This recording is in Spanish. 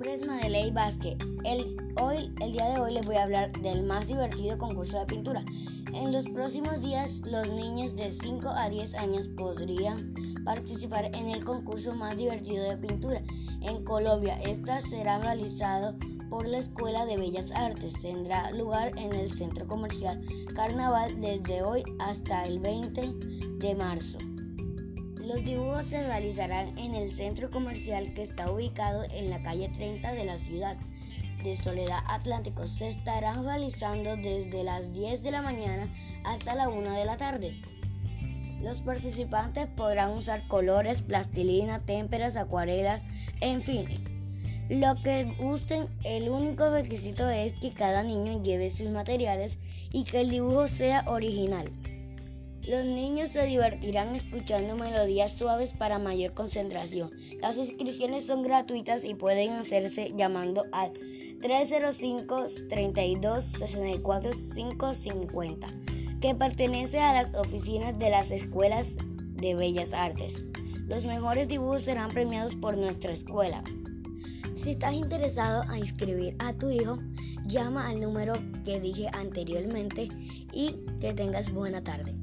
Ley Vázquez. El, hoy, el día de hoy les voy a hablar del más divertido concurso de pintura. En los próximos días, los niños de 5 a 10 años podrían participar en el concurso más divertido de pintura en Colombia. Esta será realizado por la Escuela de Bellas Artes. Tendrá lugar en el Centro Comercial Carnaval desde hoy hasta el 20 de marzo. Los dibujos se realizarán en el centro comercial que está ubicado en la calle 30 de la ciudad de Soledad Atlántico. Se estarán realizando desde las 10 de la mañana hasta la 1 de la tarde. Los participantes podrán usar colores, plastilina, témperas, acuarelas, en fin, lo que gusten. El único requisito es que cada niño lleve sus materiales y que el dibujo sea original. Los niños se divertirán escuchando melodías suaves para mayor concentración. Las inscripciones son gratuitas y pueden hacerse llamando al 305-3264-550, que pertenece a las oficinas de las escuelas de Bellas Artes. Los mejores dibujos serán premiados por nuestra escuela. Si estás interesado a inscribir a tu hijo, llama al número que dije anteriormente y que tengas buena tarde.